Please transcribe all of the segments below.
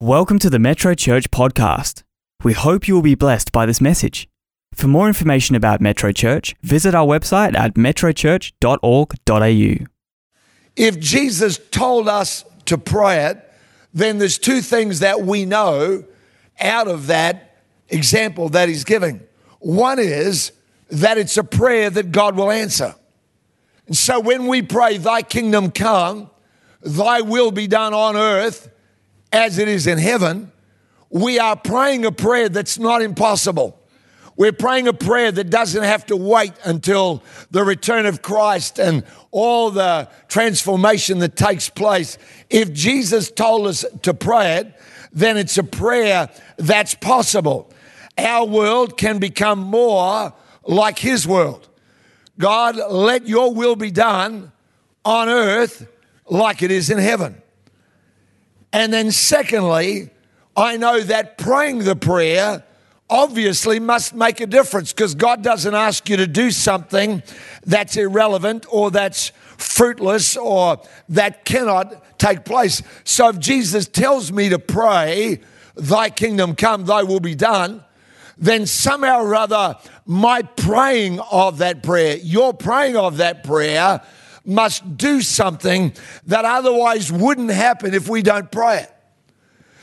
Welcome to the Metro Church podcast. We hope you will be blessed by this message. For more information about Metro Church, visit our website at metrochurch.org.au. If Jesus told us to pray it, then there's two things that we know out of that example that he's giving. One is that it's a prayer that God will answer. And so when we pray, Thy kingdom come, Thy will be done on earth as it is in heaven, we are praying a prayer that's not impossible. We're praying a prayer that doesn't have to wait until the return of Christ and all the transformation that takes place. If Jesus told us to pray it, then it's a prayer that's possible. Our world can become more like His world. God, let your will be done on earth like it is in heaven. And then, secondly, I know that praying the prayer obviously must make a difference because God doesn't ask you to do something that's irrelevant or that's fruitless or that cannot take place. So if Jesus tells me to pray, Thy kingdom come, Thy will be done, then somehow or other, my praying of that prayer, your praying of that prayer, must do something that otherwise wouldn't happen if we don't pray it.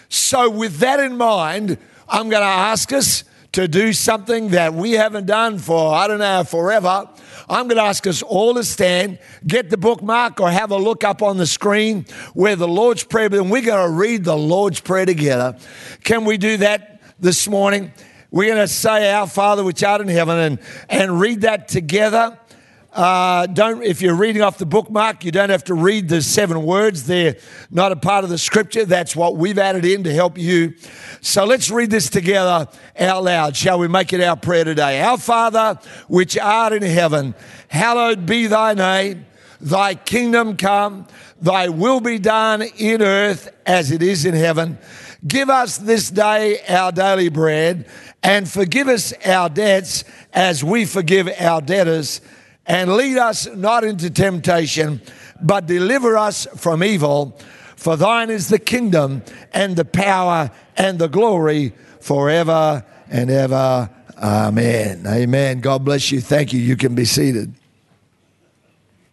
So, with that in mind, I'm going to ask us to do something that we haven't done for, I don't know, forever. I'm going to ask us all to stand, get the bookmark, or have a look up on the screen where the Lord's Prayer, and we're going to read the Lord's Prayer together. Can we do that this morning? We're going to say, Our Father which art in heaven, and, and read that together. Uh, don't if you're reading off the bookmark, you don't have to read the seven words. They're not a part of the scripture. That's what we've added in to help you. So let's read this together out loud. Shall we make it our prayer today? Our Father, which art in heaven, hallowed be thy name. Thy kingdom come, thy will be done in earth as it is in heaven. Give us this day our daily bread and forgive us our debts as we forgive our debtors and lead us not into temptation, but deliver us from evil. For thine is the kingdom and the power and the glory forever and ever. Amen. Amen. God bless you. Thank you. You can be seated.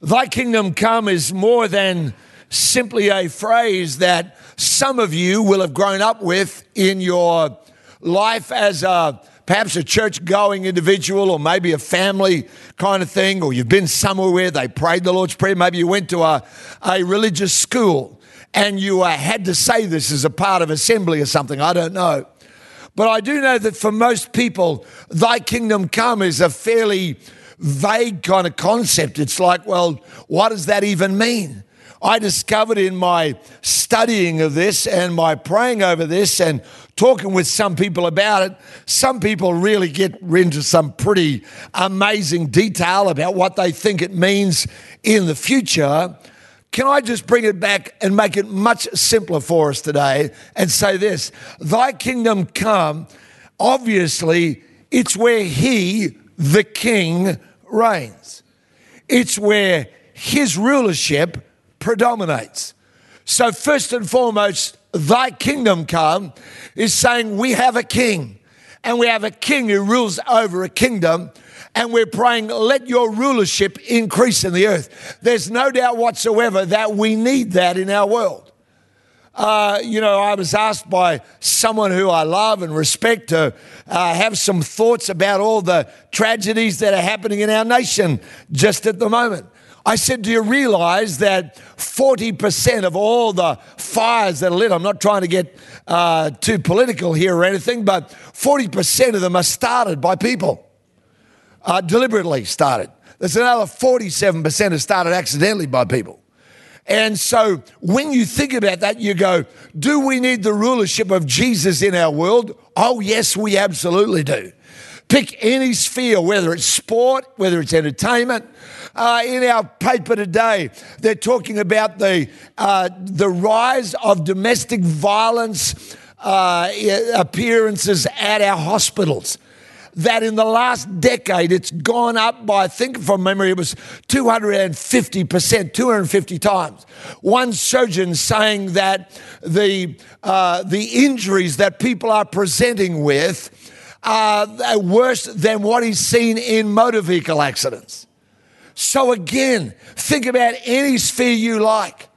Thy kingdom come is more than simply a phrase that some of you will have grown up with in your life as a perhaps a church going individual or maybe a family kind of thing, or you've been somewhere where they prayed the Lord's Prayer. Maybe you went to a, a religious school and you uh, had to say this as a part of assembly or something. I don't know. But I do know that for most people, thy kingdom come is a fairly vague kind of concept. It's like, well, what does that even mean? I discovered in my studying of this and my praying over this and talking with some people about it, some people really get into some pretty amazing detail about what they think it means in the future. Can I just bring it back and make it much simpler for us today and say this? Thy kingdom come, obviously, it's where He, the King, reigns. It's where His rulership predominates. So, first and foremost, thy kingdom come is saying we have a king and we have a king who rules over a kingdom and we're praying, let your rulership increase in the earth. There's no doubt whatsoever that we need that in our world. Uh, you know, I was asked by someone who I love and respect to uh, have some thoughts about all the tragedies that are happening in our nation just at the moment. I said, Do you realize that 40% of all the fires that are lit, I'm not trying to get uh, too political here or anything, but 40% of them are started by people, uh, deliberately started. There's another 47% are started accidentally by people. And so when you think about that, you go, Do we need the rulership of Jesus in our world? Oh, yes, we absolutely do. Pick any sphere, whether it's sport, whether it's entertainment, uh, in our paper today, they're talking about the, uh, the rise of domestic violence uh, appearances at our hospitals. that in the last decade it's gone up by, I think from memory, it was 250%, 250 times. One surgeon saying that the, uh, the injuries that people are presenting with are worse than what he's seen in motor vehicle accidents. So again, think about any sphere you like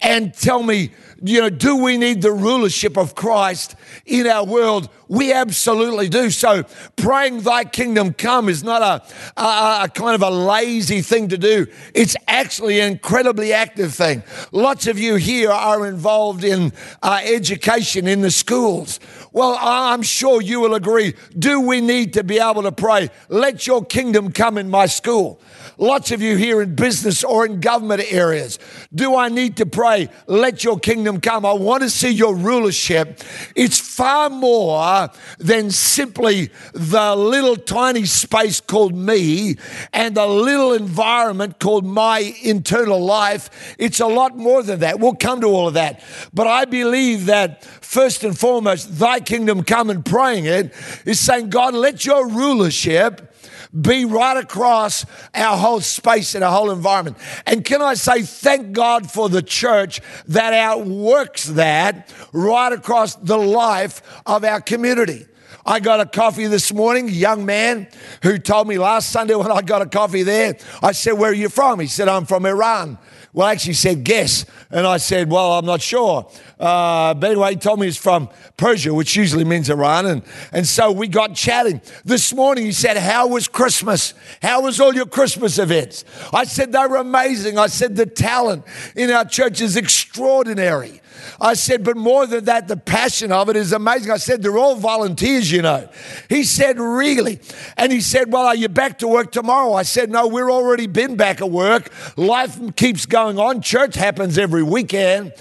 and tell me, you know, do we need the rulership of Christ in our world? We absolutely do. So praying thy kingdom come is not a, a, a, kind of a lazy thing to do. It's actually an incredibly active thing. Lots of you here are involved in uh, education in the schools. Well, I'm sure you will agree. Do we need to be able to pray, let your kingdom come in my school? Lots of you here in business or in government areas. Do I need to pray, let your kingdom come? I want to see your rulership. It's far more than simply the little tiny space called me and the little environment called my internal life. It's a lot more than that. We'll come to all of that. But I believe that first and foremost, thy kingdom come and praying it is saying, God, let your rulership be right across our whole space and our whole environment. And can I say, thank God for the church that outworks that right across the life of our community. I got a coffee this morning, young man who told me last Sunday when I got a coffee there, I said, Where are you from? He said, I'm from Iran. Well, actually said, Guess. And I said, Well, I'm not sure. Uh, but anyway, he told me he's from Persia, which usually means Iran. And, and so we got chatting. This morning, he said, How was Christmas? How was all your Christmas events? I said, They were amazing. I said, The talent in our church is extraordinary. I said, but more than that, the passion of it is amazing. I said, they're all volunteers, you know. He said, really? And he said, well, are you back to work tomorrow? I said, no, we're already been back at work. Life keeps going on. Church happens every weekend.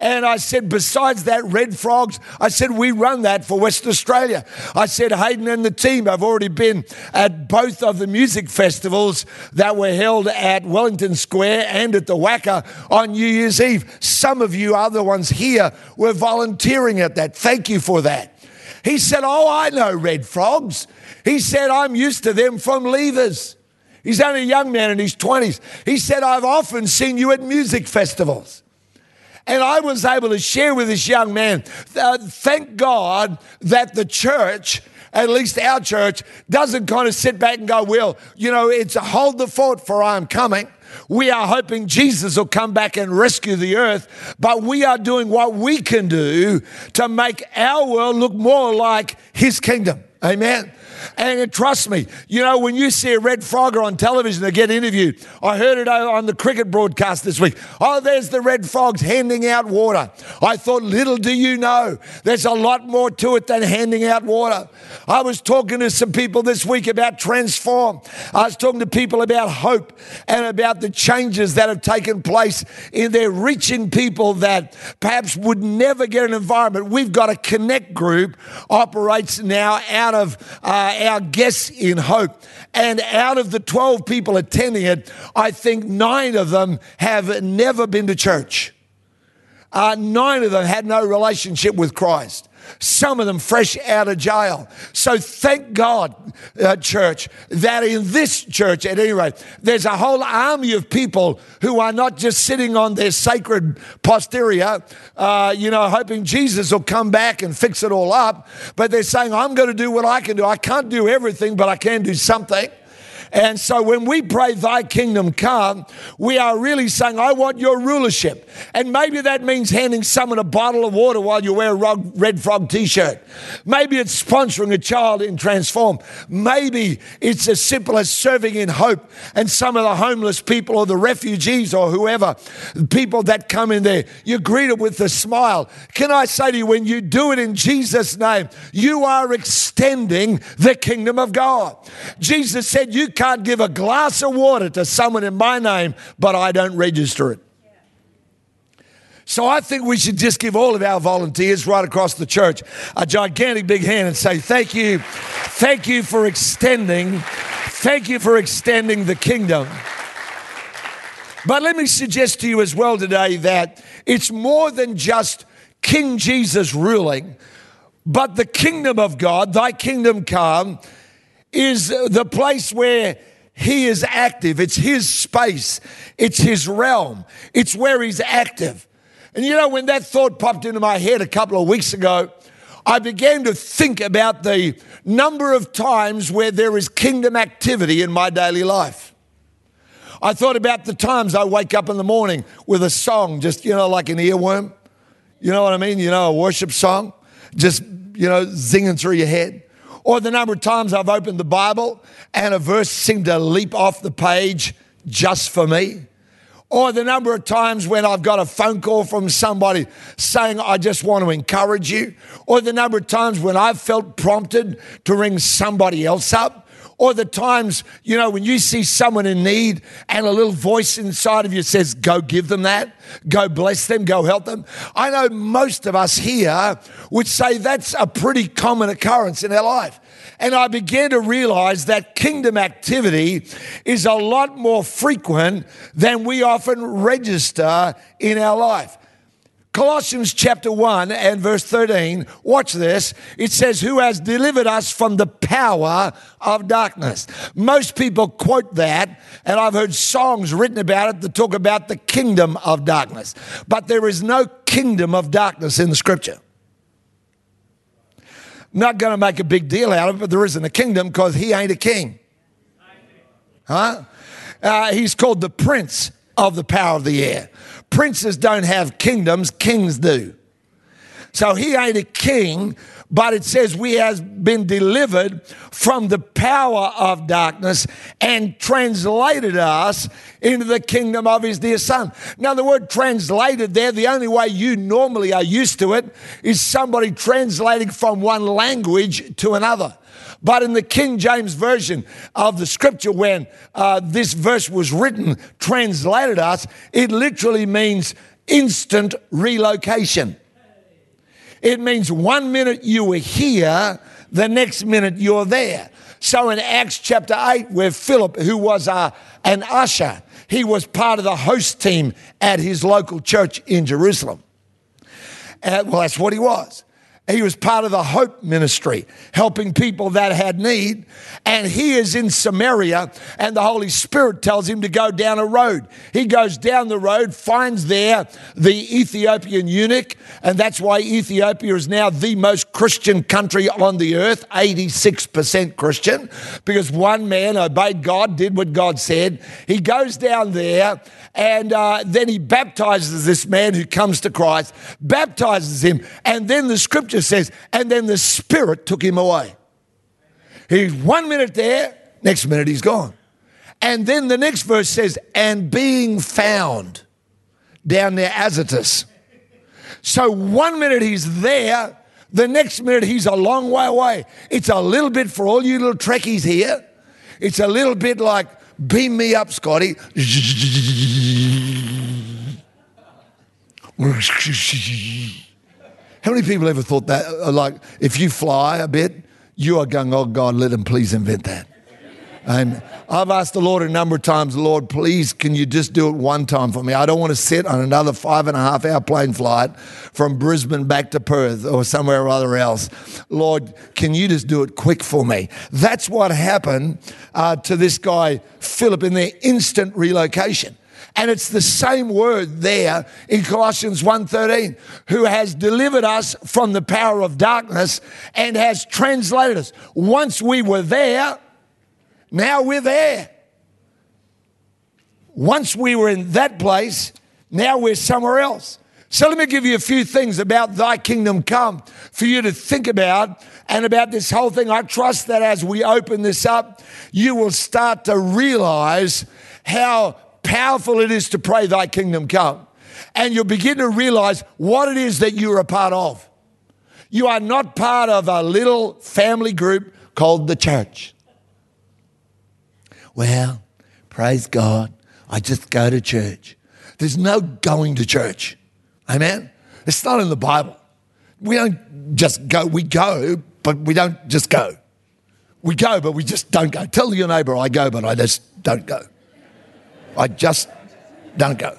And I said, besides that, Red Frogs, I said, we run that for West Australia. I said, Hayden and the team have already been at both of the music festivals that were held at Wellington Square and at the WACA on New Year's Eve. Some of you other ones here were volunteering at that. Thank you for that. He said, Oh, I know Red Frogs. He said, I'm used to them from Leavers. He's only a young man in his 20s. He said, I've often seen you at music festivals. And I was able to share with this young man, uh, thank God that the church, at least our church, doesn't kind of sit back and go, well, you know, it's a hold the fort for I am coming. We are hoping Jesus will come back and rescue the earth, but we are doing what we can do to make our world look more like his kingdom. Amen. And trust me, you know, when you see a red frogger on television that get interviewed, I heard it on the cricket broadcast this week. Oh, there's the red frogs handing out water. I thought, little do you know, there's a lot more to it than handing out water. I was talking to some people this week about transform. I was talking to people about hope and about the changes that have taken place in their reaching people that perhaps would never get an environment. We've got a connect group operates now out of uh, our guests in Hope. And out of the 12 people attending it, I think nine of them have never been to church. Uh, nine of them had no relationship with Christ some of them fresh out of jail. So thank God, uh, church, that in this church, at any rate, there's a whole army of people who are not just sitting on their sacred posterior, uh, you know, hoping Jesus will come back and fix it all up, but they're saying, I'm going to do what I can do. I can't do everything, but I can do something. And so when we pray, Thy kingdom come, we are really saying, I want your rulership. And maybe that means handing someone a bottle of water while you wear a red frog t shirt. Maybe it's sponsoring a child in Transform. Maybe it's as simple as serving in hope and some of the homeless people or the refugees or whoever, people that come in there, you greet them with a smile. Can I say to you, when you do it in Jesus' name, you are extending the kingdom of God. Jesus said, You can't give a glass of water to someone in my name, but I don't register it. So I think we should just give all of our volunteers right across the church a gigantic big hand and say, Thank you. Thank you for extending. Thank you for extending the kingdom. But let me suggest to you as well today that it's more than just King Jesus ruling, but the kingdom of God, thy kingdom come, is the place where he is active. It's his space. It's his realm. It's where he's active. And you know, when that thought popped into my head a couple of weeks ago, I began to think about the number of times where there is kingdom activity in my daily life. I thought about the times I wake up in the morning with a song, just, you know, like an earworm. You know what I mean? You know, a worship song, just, you know, zinging through your head. Or the number of times I've opened the Bible and a verse seemed to leap off the page just for me. Or the number of times when I've got a phone call from somebody saying, I just want to encourage you. Or the number of times when I've felt prompted to ring somebody else up. Or the times, you know, when you see someone in need and a little voice inside of you says, go give them that, go bless them, go help them. I know most of us here would say that's a pretty common occurrence in our life. And I began to realize that kingdom activity is a lot more frequent than we often register in our life. Colossians chapter 1 and verse 13, watch this. It says, Who has delivered us from the power of darkness. Most people quote that, and I've heard songs written about it that talk about the kingdom of darkness. But there is no kingdom of darkness in the scripture. Not going to make a big deal out of it, but there isn't a kingdom because he ain't a king. Huh? Uh, he's called the prince of the power of the air. Princes don't have kingdoms, kings do. So he ain't a king, but it says we have been delivered from the power of darkness and translated us into the kingdom of his dear son. Now, the word translated there, the only way you normally are used to it is somebody translating from one language to another. But in the King James Version of the scripture, when uh, this verse was written, translated us, it literally means instant relocation. It means one minute you were here, the next minute you're there. So in Acts chapter 8, where Philip, who was uh, an usher, he was part of the host team at his local church in Jerusalem. Uh, well, that's what he was. He was part of the Hope Ministry, helping people that had need. And he is in Samaria, and the Holy Spirit tells him to go down a road. He goes down the road, finds there the Ethiopian eunuch, and that's why Ethiopia is now the most Christian country on the earth 86% Christian, because one man obeyed God, did what God said. He goes down there, and uh, then he baptizes this man who comes to Christ, baptizes him, and then the scripture says, and then the Spirit took him away. He's one minute there, next minute he's gone. And then the next verse says, and being found down near Azotus. So one minute he's there, the next minute he's a long way away. It's a little bit for all you little trekkies here. It's a little bit like Beam me up, Scotty. How many people ever thought that? Uh, like, if you fly a bit, you are going, oh God, let him please invent that. And I've asked the Lord a number of times, Lord, please, can you just do it one time for me? I don't want to sit on another five and a half hour plane flight from Brisbane back to Perth or somewhere or other else. Lord, can you just do it quick for me? That's what happened uh, to this guy, Philip, in their instant relocation. And it's the same word there in Colossians 1:13, who has delivered us from the power of darkness and has translated us. Once we were there, now we're there. Once we were in that place, now we're somewhere else. So let me give you a few things about thy kingdom come for you to think about and about this whole thing. I trust that as we open this up, you will start to realize how powerful it is to pray thy kingdom come. And you'll begin to realize what it is that you're a part of. You are not part of a little family group called the church. Well, praise God, I just go to church. There's no going to church. Amen? It's not in the Bible. We don't just go, we go, but we don't just go. We go, but we just don't go. Tell your neighbor, I go, but I just don't go. I just don't go.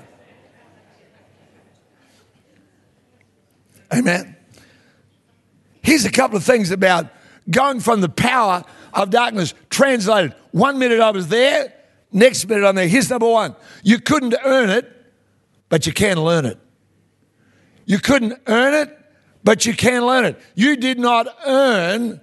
Amen. Here's a couple of things about going from the power of darkness. Translated, one minute I was there, next minute I'm there. Here's number one you couldn't earn it, but you can learn it. You couldn't earn it, but you can learn it. You did not earn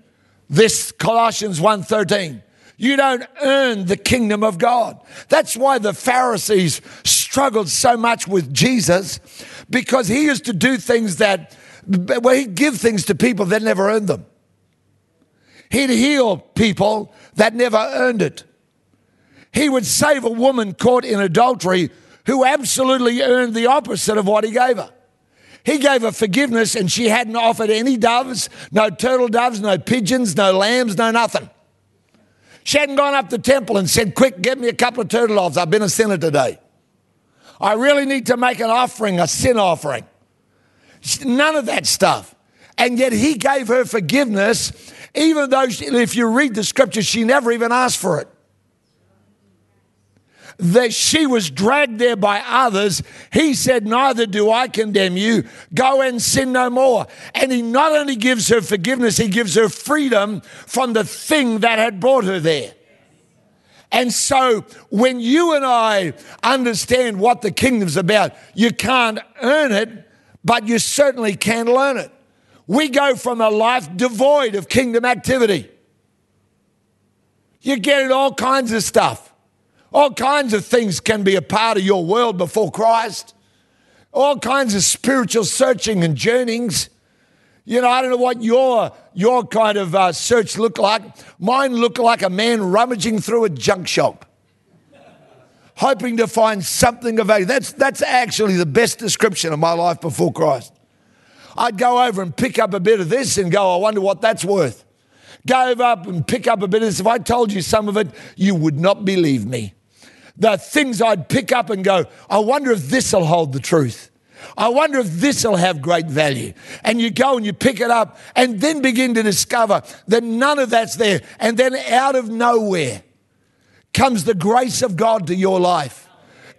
this Colossians 1:13. You don't earn the kingdom of God. That's why the Pharisees struggled so much with Jesus because he used to do things that well, he'd give things to people that never earned them. He'd heal people that never earned it. He would save a woman caught in adultery who absolutely earned the opposite of what he gave her. He gave her forgiveness and she hadn't offered any doves, no turtle doves, no pigeons, no lambs, no nothing. She hadn't gone up to the temple and said, Quick, get me a couple of turtle doves. I've been a sinner today. I really need to make an offering, a sin offering. None of that stuff. And yet he gave her forgiveness, even though, she, if you read the scripture, she never even asked for it that she was dragged there by others, he said, Neither do I condemn you. Go and sin no more. And he not only gives her forgiveness, he gives her freedom from the thing that had brought her there. And so when you and I understand what the kingdom's about, you can't earn it, but you certainly can learn it. We go from a life devoid of kingdom activity. You get all kinds of stuff. All kinds of things can be a part of your world before Christ. All kinds of spiritual searching and journeyings. You know, I don't know what your your kind of uh, search looked like. Mine looked like a man rummaging through a junk shop, hoping to find something of value. That's that's actually the best description of my life before Christ. I'd go over and pick up a bit of this and go, I wonder what that's worth. Go up and pick up a bit of this. If I told you some of it, you would not believe me the things I'd pick up and go, I wonder if this will hold the truth. I wonder if this will have great value. And you go and you pick it up and then begin to discover that none of that's there. And then out of nowhere comes the grace of God to your life.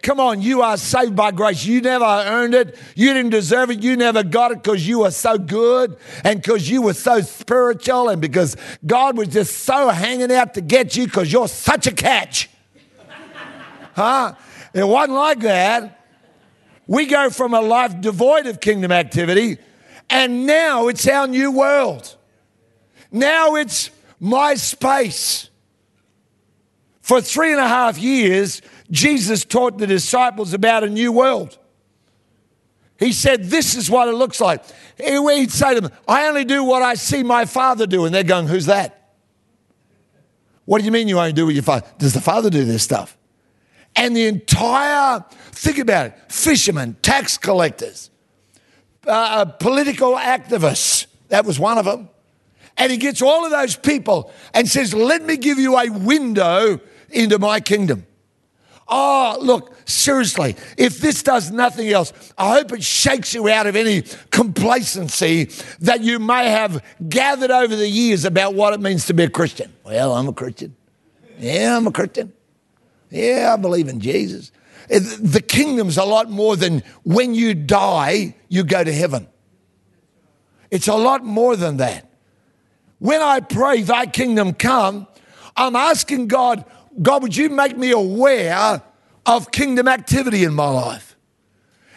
Come on, you are saved by grace. You never earned it. You didn't deserve it. You never got it because you were so good and because you were so spiritual and because God was just so hanging out to get you because you're such a catch. Huh? It wasn't like that. We go from a life devoid of kingdom activity, and now it's our new world. Now it's my space. For three and a half years, Jesus taught the disciples about a new world. He said, This is what it looks like. He'd say to them, I only do what I see my father do. And they're going, Who's that? What do you mean you only do what your father? Does the father do this stuff? And the entire, think about it, fishermen, tax collectors, uh, uh, political activists, that was one of them. And he gets all of those people and says, Let me give you a window into my kingdom. Oh, look, seriously, if this does nothing else, I hope it shakes you out of any complacency that you may have gathered over the years about what it means to be a Christian. Well, I'm a Christian. Yeah, I'm a Christian. Yeah, I believe in Jesus. The kingdom's a lot more than when you die, you go to heaven. It's a lot more than that. When I pray, Thy kingdom come, I'm asking God, God, would you make me aware of kingdom activity in my life?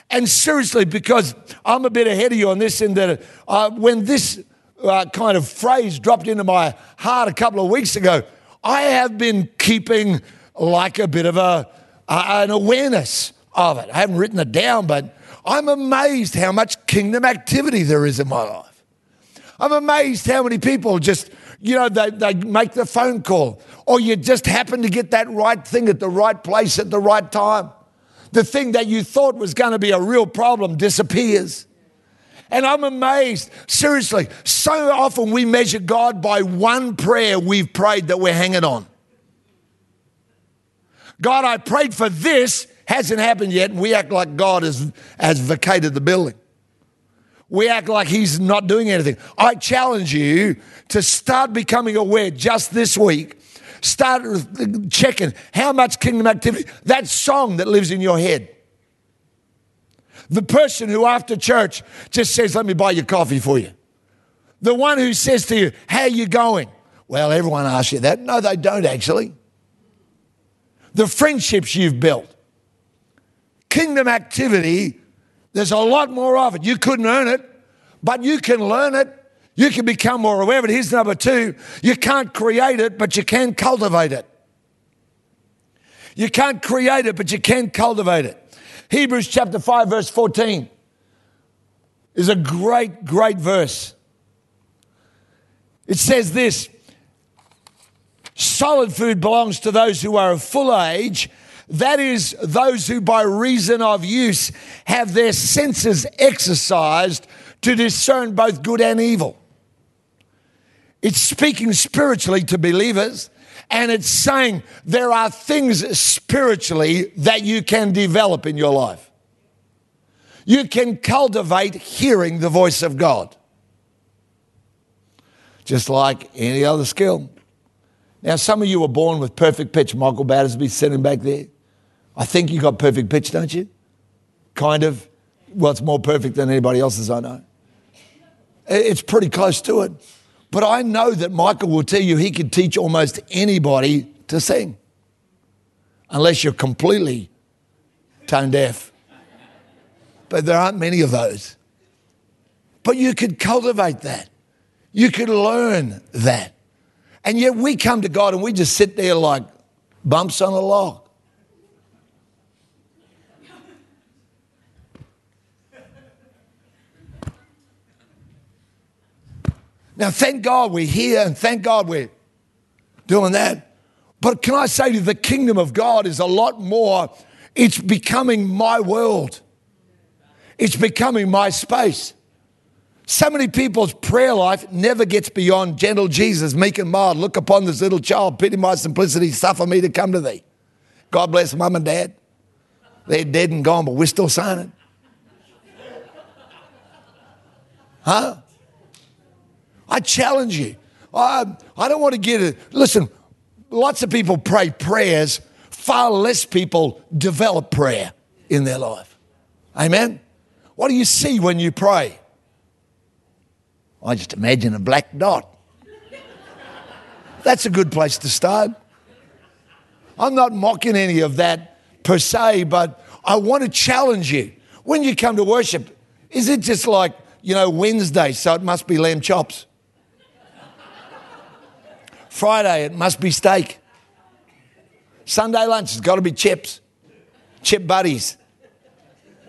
And seriously, because I'm a bit ahead of you on this, in that uh, when this uh, kind of phrase dropped into my heart a couple of weeks ago, I have been keeping like a bit of a, an awareness of it. I haven't written it down, but I'm amazed how much kingdom activity there is in my life. I'm amazed how many people just, you know, they, they make the phone call or you just happen to get that right thing at the right place at the right time. The thing that you thought was going to be a real problem disappears. And I'm amazed, seriously, so often we measure God by one prayer we've prayed that we're hanging on. God, I prayed for this, hasn't happened yet, and we act like God has, has vacated the building. We act like He's not doing anything. I challenge you to start becoming aware just this week. Start checking how much kingdom activity, that song that lives in your head. The person who after church just says, Let me buy your coffee for you. The one who says to you, How you going? Well, everyone asks you that. No, they don't actually. The friendships you've built, kingdom activity, there's a lot more of it. You couldn't earn it, but you can learn it. You can become more aware of it. Here's number two you can't create it, but you can cultivate it. You can't create it, but you can cultivate it. Hebrews chapter 5, verse 14 is a great, great verse. It says this solid food belongs to those who are of full age. That is, those who by reason of use have their senses exercised to discern both good and evil. It's speaking spiritually to believers, and it's saying there are things spiritually that you can develop in your life. You can cultivate hearing the voice of God, just like any other skill. Now, some of you were born with perfect pitch. Michael Battersby sitting back there. I think you got perfect pitch, don't you? Kind of. Well, it's more perfect than anybody else's, I know. It's pretty close to it. But I know that Michael will tell you he could teach almost anybody to sing, unless you're completely tone deaf. But there aren't many of those. But you could cultivate that, you could learn that. And yet we come to God and we just sit there like bumps on a log. Now, thank God we're here and thank God we're doing that. But can I say to you, the kingdom of God is a lot more, it's becoming my world, it's becoming my space. So many people's prayer life never gets beyond gentle Jesus, meek and mild. Look upon this little child, pity my simplicity, suffer me to come to thee. God bless mum and dad. They're dead and gone, but we're still it. Huh? I challenge you. I, I don't want to get it. Listen, lots of people pray prayers, far less people develop prayer in their life. Amen? What do you see when you pray? I just imagine a black dot. That's a good place to start. I'm not mocking any of that per se, but I want to challenge you. When you come to worship, is it just like, you know, Wednesday, so it must be lamb chops? Friday, it must be steak. Sunday lunch, it's got to be chips, chip butties.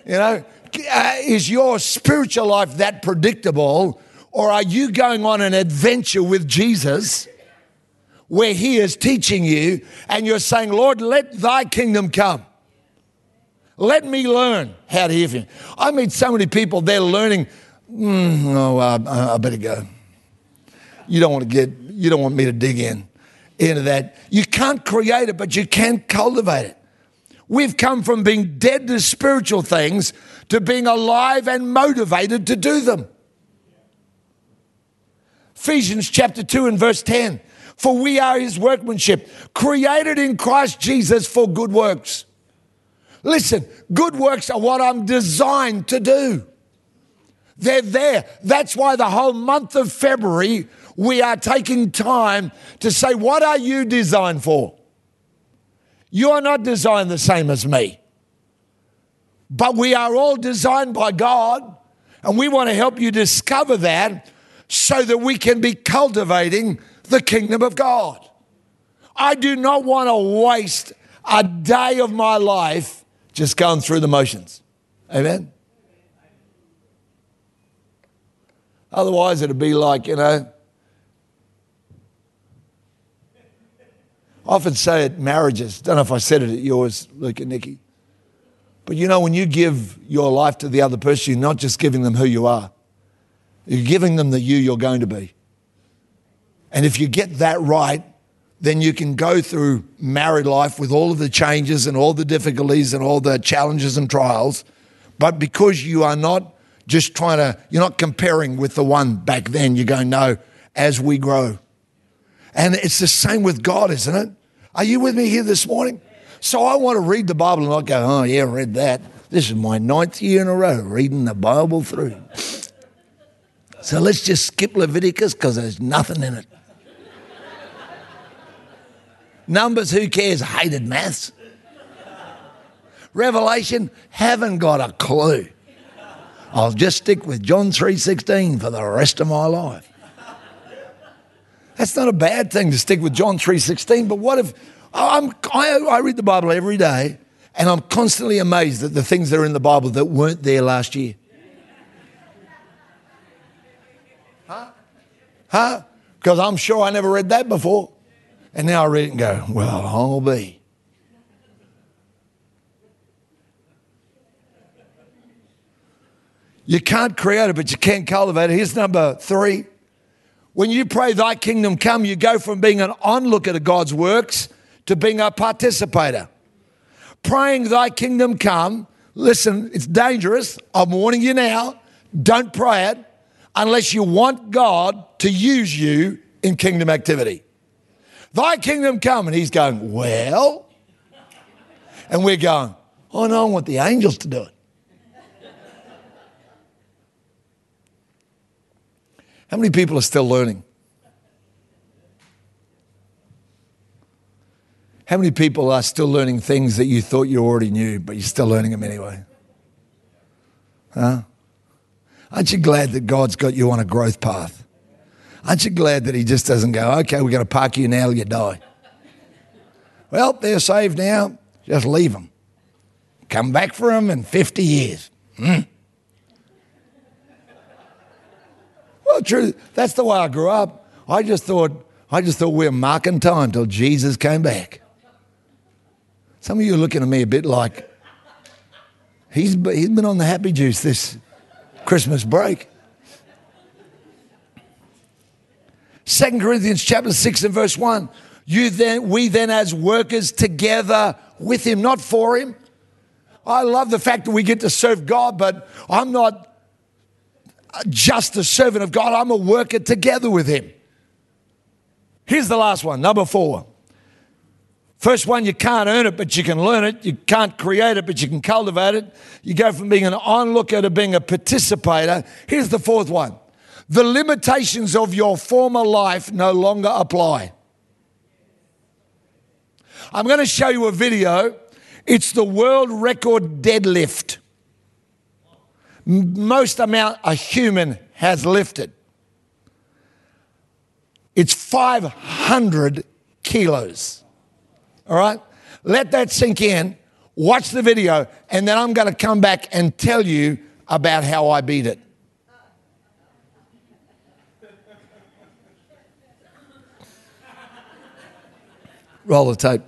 You know, uh, is your spiritual life that predictable, or are you going on an adventure with Jesus where He is teaching you and you're saying, Lord, let thy kingdom come? Let me learn how to hear from you. I meet so many people, they're learning, mm, oh, uh, I better go. You don't want to get you don't want me to dig in into that. You can't create it, but you can cultivate it. We've come from being dead to spiritual things to being alive and motivated to do them. Ephesians chapter 2 and verse 10. For we are his workmanship, created in Christ Jesus for good works. Listen, good works are what I'm designed to do. They're there. That's why the whole month of February we are taking time to say, What are you designed for? You are not designed the same as me. But we are all designed by God, and we want to help you discover that so that we can be cultivating the kingdom of God. I do not want to waste a day of my life just going through the motions. Amen? Otherwise, it'd be like, you know, I often say at marriages, don't know if I said it at yours, Luke and Nikki, but you know, when you give your life to the other person, you're not just giving them who you are, you're giving them the you you're going to be. And if you get that right, then you can go through married life with all of the changes and all the difficulties and all the challenges and trials. But because you are not just trying to, you're not comparing with the one back then, you're going, no, as we grow. And it's the same with God, isn't it? Are you with me here this morning? So I want to read the Bible and not go, oh, yeah, read that. This is my ninth year in a row reading the Bible through. So let's just skip Leviticus because there's nothing in it. Numbers, who cares? Hated maths. Revelation, haven't got a clue. I'll just stick with John 3:16 for the rest of my life. That's not a bad thing to stick with John 3:16, but what if I, I read the Bible every day and I'm constantly amazed at the things that are in the Bible that weren't there last year. Huh? Because I'm sure I never read that before. And now I read it and go, well, I'll be. You can't create it, but you can cultivate it. Here's number three. When you pray, Thy kingdom come, you go from being an onlooker to God's works to being a participator. Praying, Thy kingdom come, listen, it's dangerous. I'm warning you now. Don't pray it unless you want God to use you in kingdom activity. Thy kingdom come. And He's going, Well, and we're going, Oh no, I want the angels to do it. How many people are still learning? How many people are still learning things that you thought you already knew, but you're still learning them anyway? Huh? Aren't you glad that God's got you on a growth path? Aren't you glad that He just doesn't go, okay, we're going to park you now, or you die? Well, they're saved now, just leave them. Come back for them in 50 years. Hmm. Well, true. That's the way I grew up. I just thought, I just thought we were marking time till Jesus came back. Some of you are looking at me a bit like he's, he's been on the happy juice this Christmas break. Second Corinthians chapter 6 and verse 1. You then, we then as workers together with him, not for him. I love the fact that we get to serve God, but I'm not just a servant of God, I'm a worker together with Him. Here's the last one, number four. First one, you can't earn it, but you can learn it. You can't create it, but you can cultivate it. You go from being an onlooker to being a participator. Here's the fourth one the limitations of your former life no longer apply. I'm going to show you a video. It's the world record deadlift most amount a human has lifted. It's 500 kilos. All right? Let that sink in. Watch the video, and then I'm going to come back and tell you about how I beat it. Roll the tape.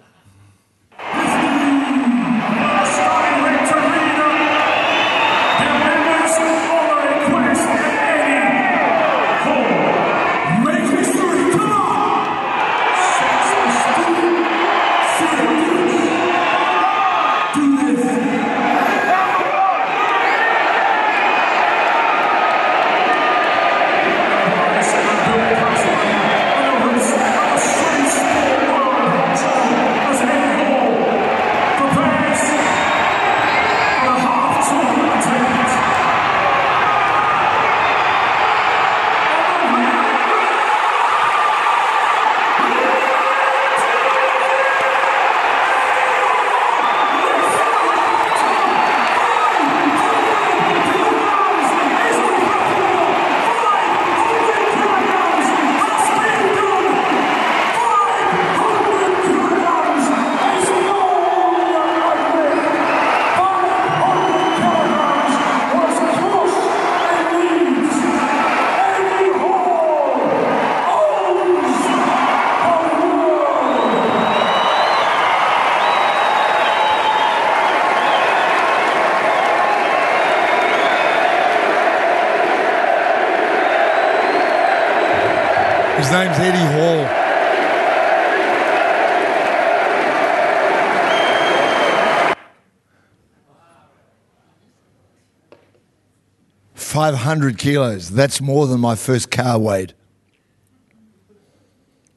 100 kilos. That's more than my first car weighed.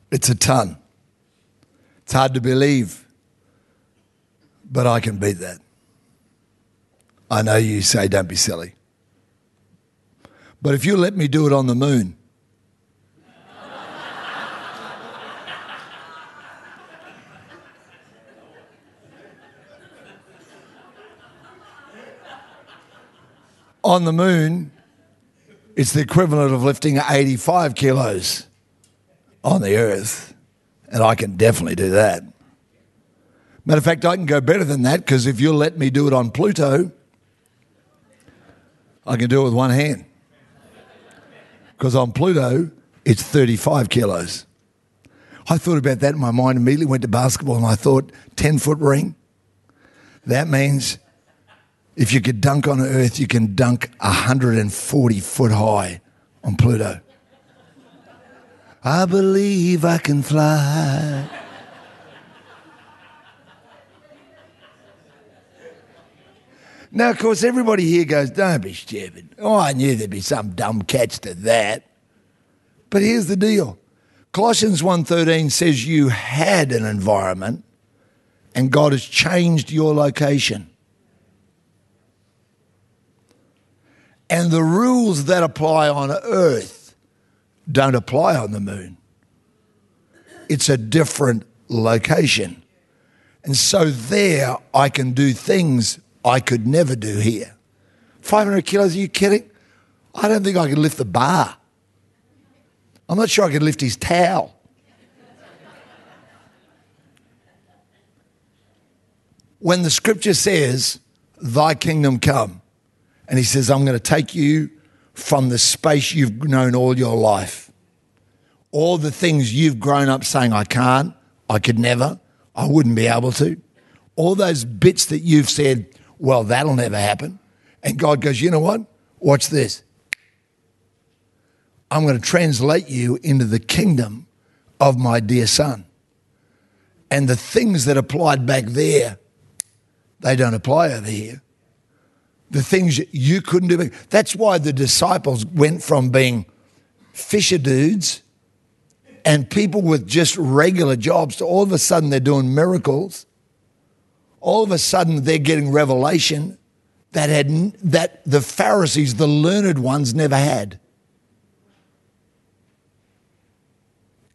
It's a ton. It's hard to believe, but I can beat that. I know you say, don't be silly. But if you let me do it on the moon, on the moon, it's the equivalent of lifting 85 kilos on the earth. And I can definitely do that. Matter of fact, I can go better than that because if you'll let me do it on Pluto, I can do it with one hand. Because on Pluto, it's 35 kilos. I thought about that in my mind, immediately went to basketball, and I thought 10 foot ring. That means if you could dunk on Earth, you can dunk 140 foot high on Pluto. I believe I can fly. Now, of course, everybody here goes, don't be stupid. Oh, I knew there'd be some dumb catch to that. But here's the deal. Colossians 1.13 says you had an environment and God has changed your location. And the rules that apply on earth don't apply on the moon. It's a different location. And so there I can do things I could never do here. 500 kilos, are you kidding? I don't think I could lift the bar. I'm not sure I could lift his towel. when the scripture says, Thy kingdom come, and he says, I'm going to take you from the space you've known all your life, all the things you've grown up saying, I can't, I could never, I wouldn't be able to, all those bits that you've said, well, that'll never happen. And God goes, you know what? Watch this. I'm going to translate you into the kingdom of my dear son. And the things that applied back there, they don't apply over here. The things you couldn't do. That's why the disciples went from being fisher dudes and people with just regular jobs to all of a sudden they're doing miracles all of a sudden they're getting revelation that had that the Pharisees, the learned ones, never had.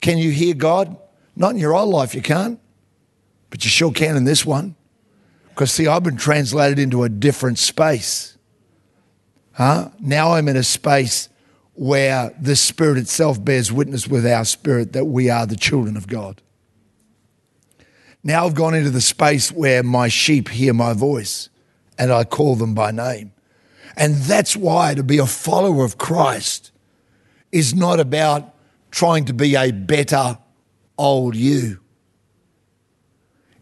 Can you hear God? Not in your old life, you can't, but you sure can in this one. Because see, I've been translated into a different space. Huh? Now I'm in a space where the Spirit itself bears witness with our spirit that we are the children of God. Now I've gone into the space where my sheep hear my voice and I call them by name. And that's why to be a follower of Christ is not about trying to be a better old you.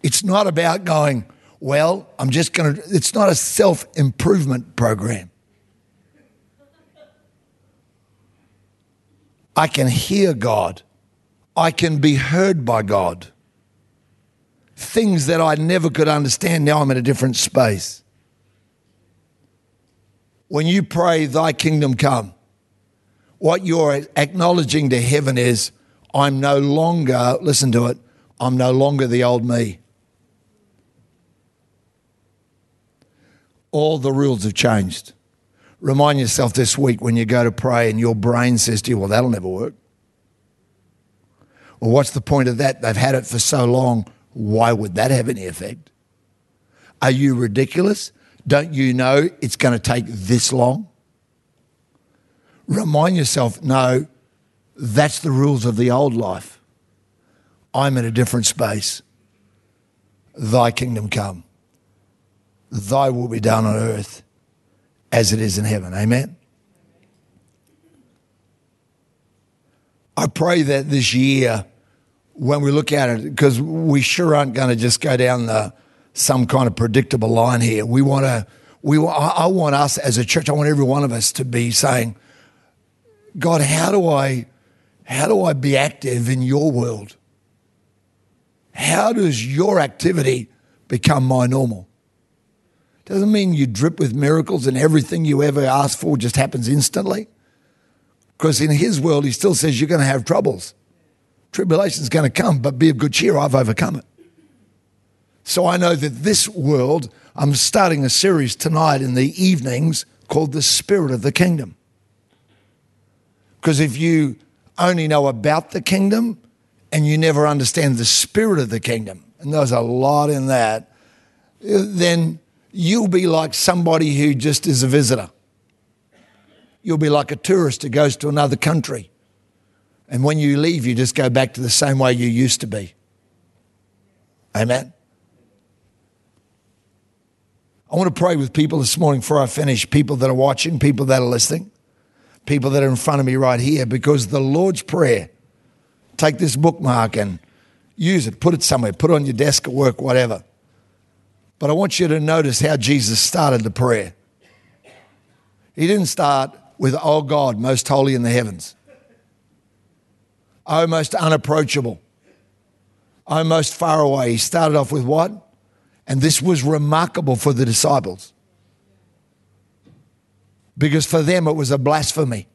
It's not about going, well, I'm just going to, it's not a self improvement program. I can hear God, I can be heard by God things that I never could understand. Now I'm in a different space. When you pray, Thy kingdom come, what you're acknowledging to heaven is, I'm no longer, listen to it, I'm no longer the old me. All the rules have changed. Remind yourself this week when you go to pray and your brain says to you, Well, that'll never work. Well, what's the point of that? They've had it for so long. Why would that have any effect? Are you ridiculous? Don't you know it's going to take this long? Remind yourself no, that's the rules of the old life. I'm in a different space. Thy kingdom come. Thy will be done on earth as it is in heaven. Amen. I pray that this year when we look at it, because we sure aren't going to just go down the some kind of predictable line here. We want to. We I want us as a church. I want every one of us to be saying, God, how do I, how do I be active in Your world? How does Your activity become my normal? Doesn't mean you drip with miracles and everything you ever ask for just happens instantly. Because in His world, He still says you're going to have troubles. Tribulation is going to come, but be of good cheer. I've overcome it. So I know that this world, I'm starting a series tonight in the evenings called The Spirit of the Kingdom. Because if you only know about the kingdom and you never understand the spirit of the kingdom, and there's a lot in that, then you'll be like somebody who just is a visitor. You'll be like a tourist who goes to another country. And when you leave, you just go back to the same way you used to be. Amen. I want to pray with people this morning before I finish, people that are watching, people that are listening, people that are in front of me right here, because the Lord's Prayer, take this bookmark and use it, put it somewhere, put it on your desk at work, whatever. But I want you to notice how Jesus started the prayer. He didn't start with, Oh God, most holy in the heavens, oh, most unapproachable, oh, most far away. He started off with what? And this was remarkable for the disciples because for them it was a blasphemy.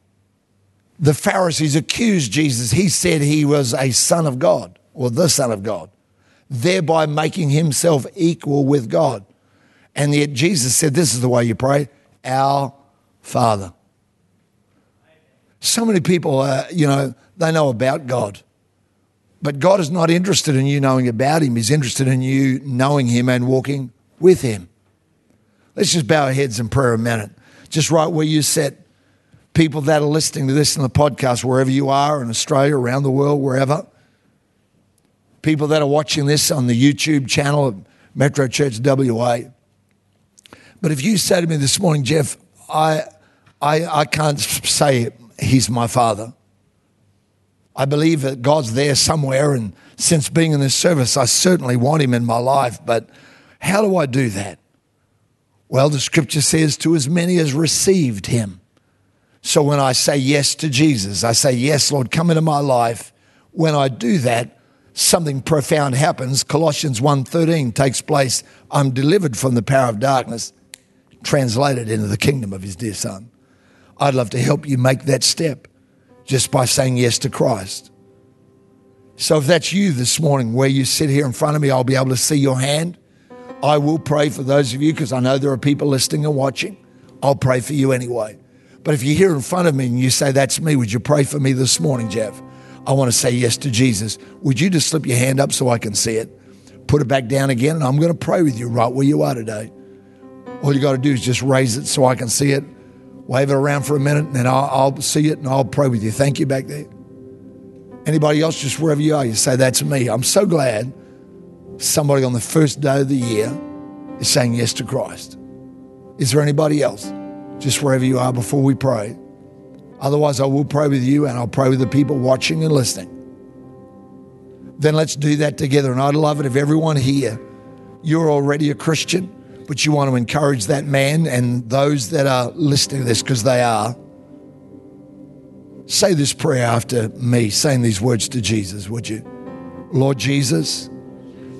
The Pharisees accused Jesus. He said he was a son of God or the son of God, thereby making himself equal with God. And yet Jesus said, This is the way you pray Our Father. So many people, uh, you know, they know about God. But God is not interested in you knowing about Him. He's interested in you knowing Him and walking with Him. Let's just bow our heads in prayer a minute. Just right where you sit. People that are listening to this in the podcast, wherever you are in Australia, around the world, wherever. People that are watching this on the YouTube channel of Metro Church WA. But if you say to me this morning, Geoff, I, I, I can't say He's my Father. I believe that God's there somewhere, and since being in this service, I certainly want Him in my life. But how do I do that? Well, the scripture says, to as many as received Him. So when I say yes to Jesus, I say, Yes, Lord, come into my life. When I do that, something profound happens. Colossians 1:13 takes place. I'm delivered from the power of darkness, translated into the kingdom of his dear son. I'd love to help you make that step just by saying yes to Christ. So if that's you this morning, where you sit here in front of me, I'll be able to see your hand. I will pray for those of you because I know there are people listening and watching. I'll pray for you anyway. But if you're here in front of me and you say, That's me, would you pray for me this morning, Geoff? I want to say yes to Jesus. Would you just slip your hand up so I can see it? Put it back down again, and I'm going to pray with you right where you are today. All you got to do is just raise it so I can see it wave it around for a minute, and then I'll, I'll see it and I'll pray with you. Thank you back there. Anybody else, just wherever you are, you say, That's me. I'm so glad somebody on the first day of the year is saying yes to Christ. Is there anybody else? Just wherever you are before we pray. Otherwise, I will pray with you and I'll pray with the people watching and listening. Then let's do that together. And I'd love it if everyone here, you're already a Christian but you want to encourage that man and those that are listening to this because they are. Say this prayer after me, saying these words to Jesus, would you? Lord Jesus,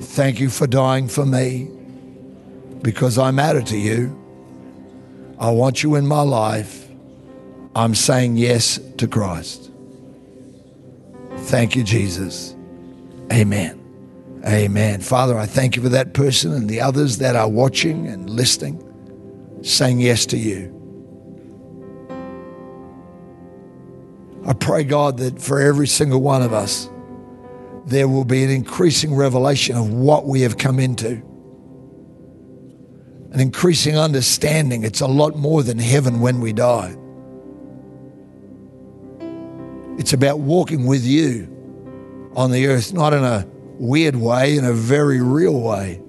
thank you for dying for me because I matter to you. I want you in my life. I'm saying yes to Christ. Thank you, Jesus. Amen. Amen. Father, I thank you for that person and the others that are watching and listening, saying yes to you. I pray, God, that for every single one of us, there will be an increasing revelation of what we have come into, an increasing understanding. It's a lot more than heaven when we die. It's about walking with you on the earth, not in a weird way, in a very real way.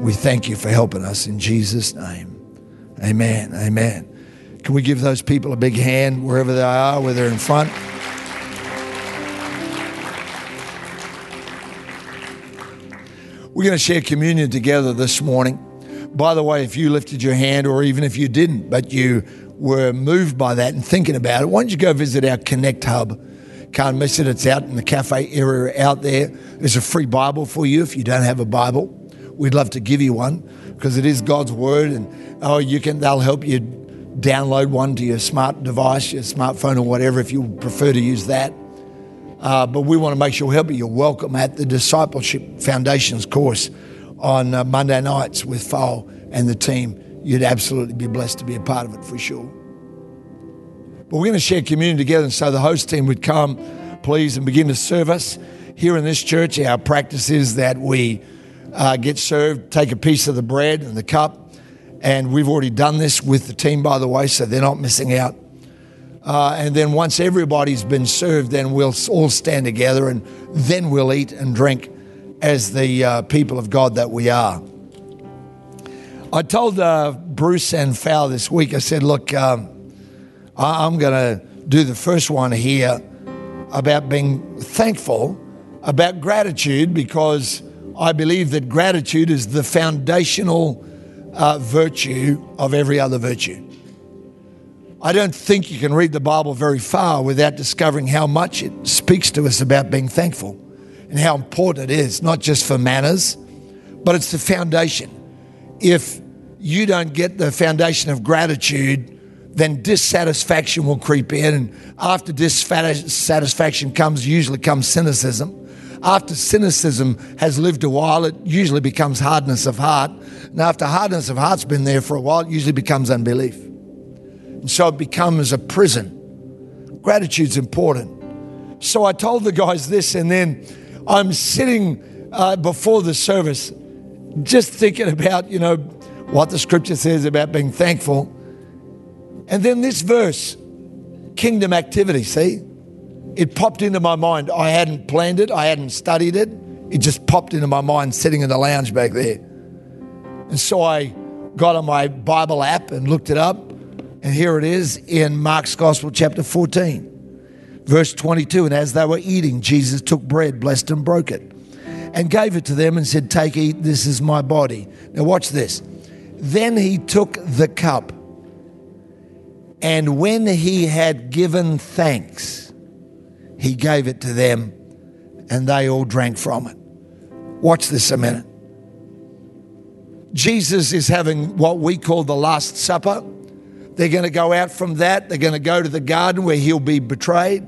We thank you for helping us in Jesus' name. Amen. Amen. Can we give those people a big hand wherever they are, whether they're in front? We're going to share communion together this morning. By the way, if you lifted your hand, or even if you didn't, but you were moved by that and thinking about it, why don't you go visit our Connect Hub? Can't miss it. It's out in the cafe area out there. There's a free Bible for you if you don't have a Bible. We'd love to give you one because it is God's word, and oh, you can. They'll help you download one to your smart device, your smartphone, or whatever if you prefer to use that. Uh, but we want to make sure we help you. You're welcome at the Discipleship Foundations course on uh, Monday nights with Fowle and the team. You'd absolutely be blessed to be a part of it for sure. But we're going to share communion together. And so the host team would come, please, and begin to serve us. Here in this church, our practice is that we uh, get served, take a piece of the bread and the cup. And we've already done this with the team, by the way, so they're not missing out. Uh, and then once everybody's been served, then we'll all stand together and then we'll eat and drink as the uh, people of God that we are. I told uh, Bruce and Fal this week, I said, look, um, I'm going to do the first one here about being thankful, about gratitude, because I believe that gratitude is the foundational uh, virtue of every other virtue. I don't think you can read the Bible very far without discovering how much it speaks to us about being thankful and how important it is, not just for manners, but it's the foundation. If you don't get the foundation of gratitude, then dissatisfaction will creep in. And after dissatisfaction comes, usually comes cynicism. After cynicism has lived a while, it usually becomes hardness of heart. And after hardness of heart's been there for a while, it usually becomes unbelief. And so it becomes a prison. Gratitude's important. So I told the guys this, and then I'm sitting uh, before the service just thinking about, you know, what the scripture says about being thankful. And then this verse, kingdom activity, see? It popped into my mind. I hadn't planned it, I hadn't studied it. It just popped into my mind sitting in the lounge back there. And so I got on my Bible app and looked it up. And here it is in Mark's Gospel, chapter 14, verse 22. And as they were eating, Jesus took bread, blessed and broke it, and gave it to them and said, Take, eat, this is my body. Now, watch this. Then he took the cup, and when he had given thanks, he gave it to them, and they all drank from it. Watch this a minute. Jesus is having what we call the Last Supper. They're going to go out from that. They're going to go to the garden where he'll be betrayed.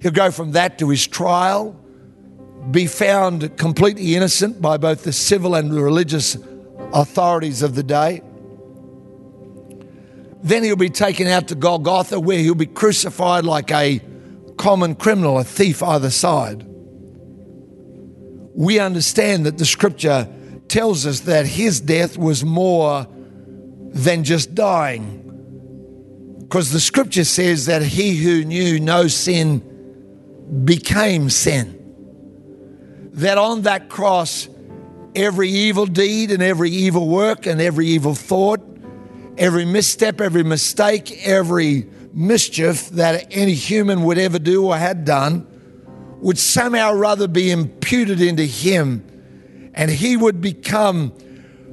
He'll go from that to his trial, be found completely innocent by both the civil and religious authorities of the day. Then he'll be taken out to Golgotha where he'll be crucified like a common criminal, a thief either side. We understand that the scripture tells us that his death was more than just dying. Because the scripture says that he who knew no sin became sin. That on that cross, every evil deed and every evil work and every evil thought, every misstep, every mistake, every mischief that any human would ever do or had done would somehow rather be imputed into him and he would become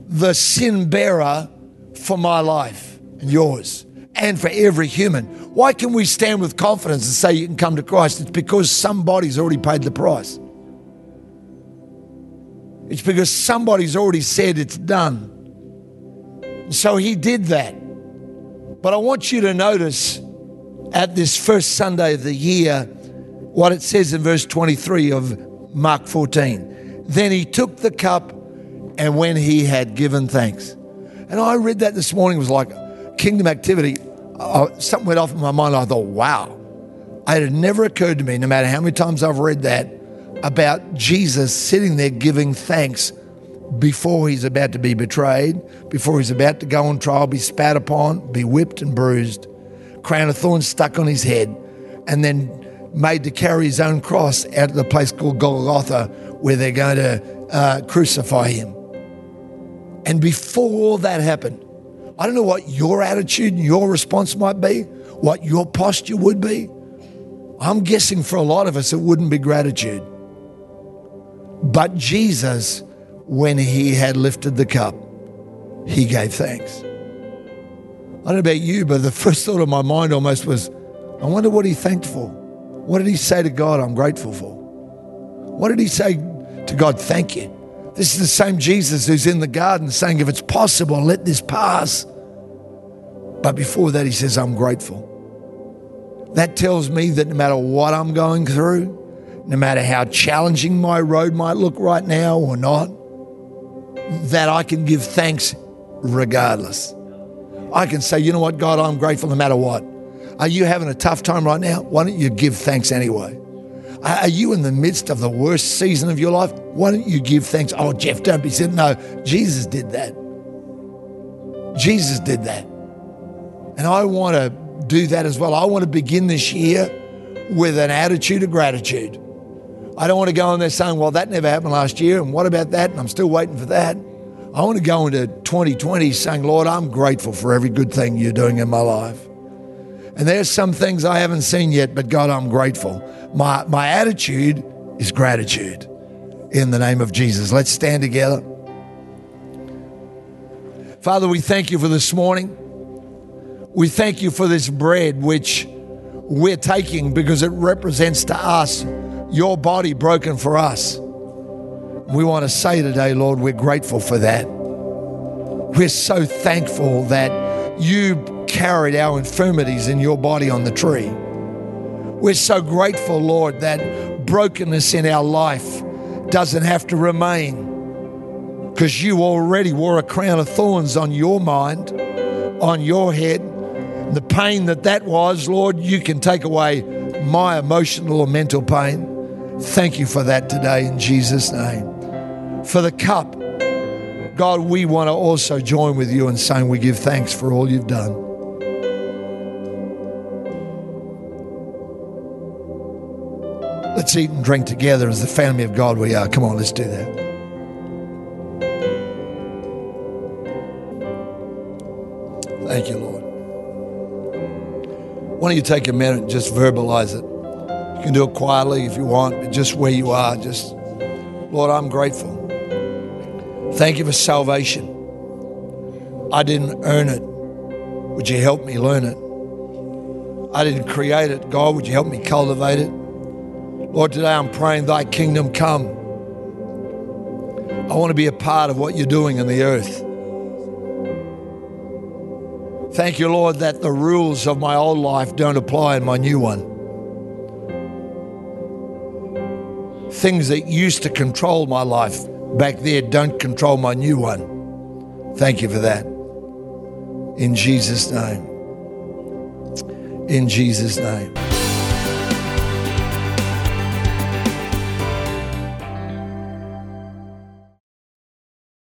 the sin bearer for my life and yours and for every human. Why can we stand with confidence and say you can come to Christ? It's because somebody's already paid the price. It's because somebody's already said it's done. So he did that. But I want you to notice at this first Sunday of the year what it says in verse 23 of Mark 14. Then he took the cup and when he had given thanks. And I read that this morning, it was like kingdom activity. Uh, something went off in my mind. I thought, wow. It had never occurred to me, no matter how many times I've read that, about Jesus sitting there giving thanks before he's about to be betrayed, before he's about to go on trial, be spat upon, be whipped and bruised, crown of thorns stuck on his head, and then made to carry his own cross out to the place called Golgotha where they're going to uh, crucify him. And before all that happened, I don't know what your attitude and your response might be, what your posture would be. I'm guessing for a lot of us, it wouldn't be gratitude. But Jesus, when he had lifted the cup, he gave thanks. I don't know about you, but the first thought of my mind almost was, I wonder what he thanked for. What did he say to God, I'm grateful for? What did he say to God, thank you? This is the same Jesus who's in the garden saying, if it's possible, let this pass. But before that, he says, I'm grateful. That tells me that no matter what I'm going through, no matter how challenging my road might look right now or not, that I can give thanks regardless. I can say, you know what, God, I'm grateful no matter what. Are you having a tough time right now? Why don't you give thanks anyway? Are you in the midst of the worst season of your life? Why don't you give thanks? Oh, Geoff, don't be said. No, Jesus did that. Jesus did that. And I want to do that as well. I want to begin this year with an attitude of gratitude. I don't want to go in there saying, well, that never happened last year, and what about that? And I'm still waiting for that. I want to go into 2020 saying, Lord, I'm grateful for every good thing you're doing in my life. And there's some things I haven't seen yet, but God, I'm grateful. My, my attitude is gratitude in the name of Jesus. Let's stand together. Father, we thank you for this morning. We thank you for this bread which we're taking because it represents to us your body broken for us. We want to say today, Lord, we're grateful for that. We're so thankful that you carried our infirmities in your body on the tree. We're so grateful, Lord, that brokenness in our life doesn't have to remain because you already wore a crown of thorns on your mind, on your head. The pain that that was, Lord, you can take away my emotional or mental pain. Thank you for that today in Jesus' name. For the cup, God, we want to also join with you in saying we give thanks for all you've done. Let's eat and drink together as the family of God we are. Come on, let's do that. Thank you, Lord. Why don't you take a minute and just verbalize it? You can do it quietly if you want, but just where you are, just, Lord, I'm grateful. Thank you for salvation. I didn't earn it. Would you help me learn it? I didn't create it. God, would you help me cultivate it? Lord, today I'm praying, Thy kingdom come. I want to be a part of what you're doing in the earth. Thank you, Lord, that the rules of my old life don't apply in my new one. Things that used to control my life back there don't control my new one. Thank you for that. In Jesus' name. In Jesus' name.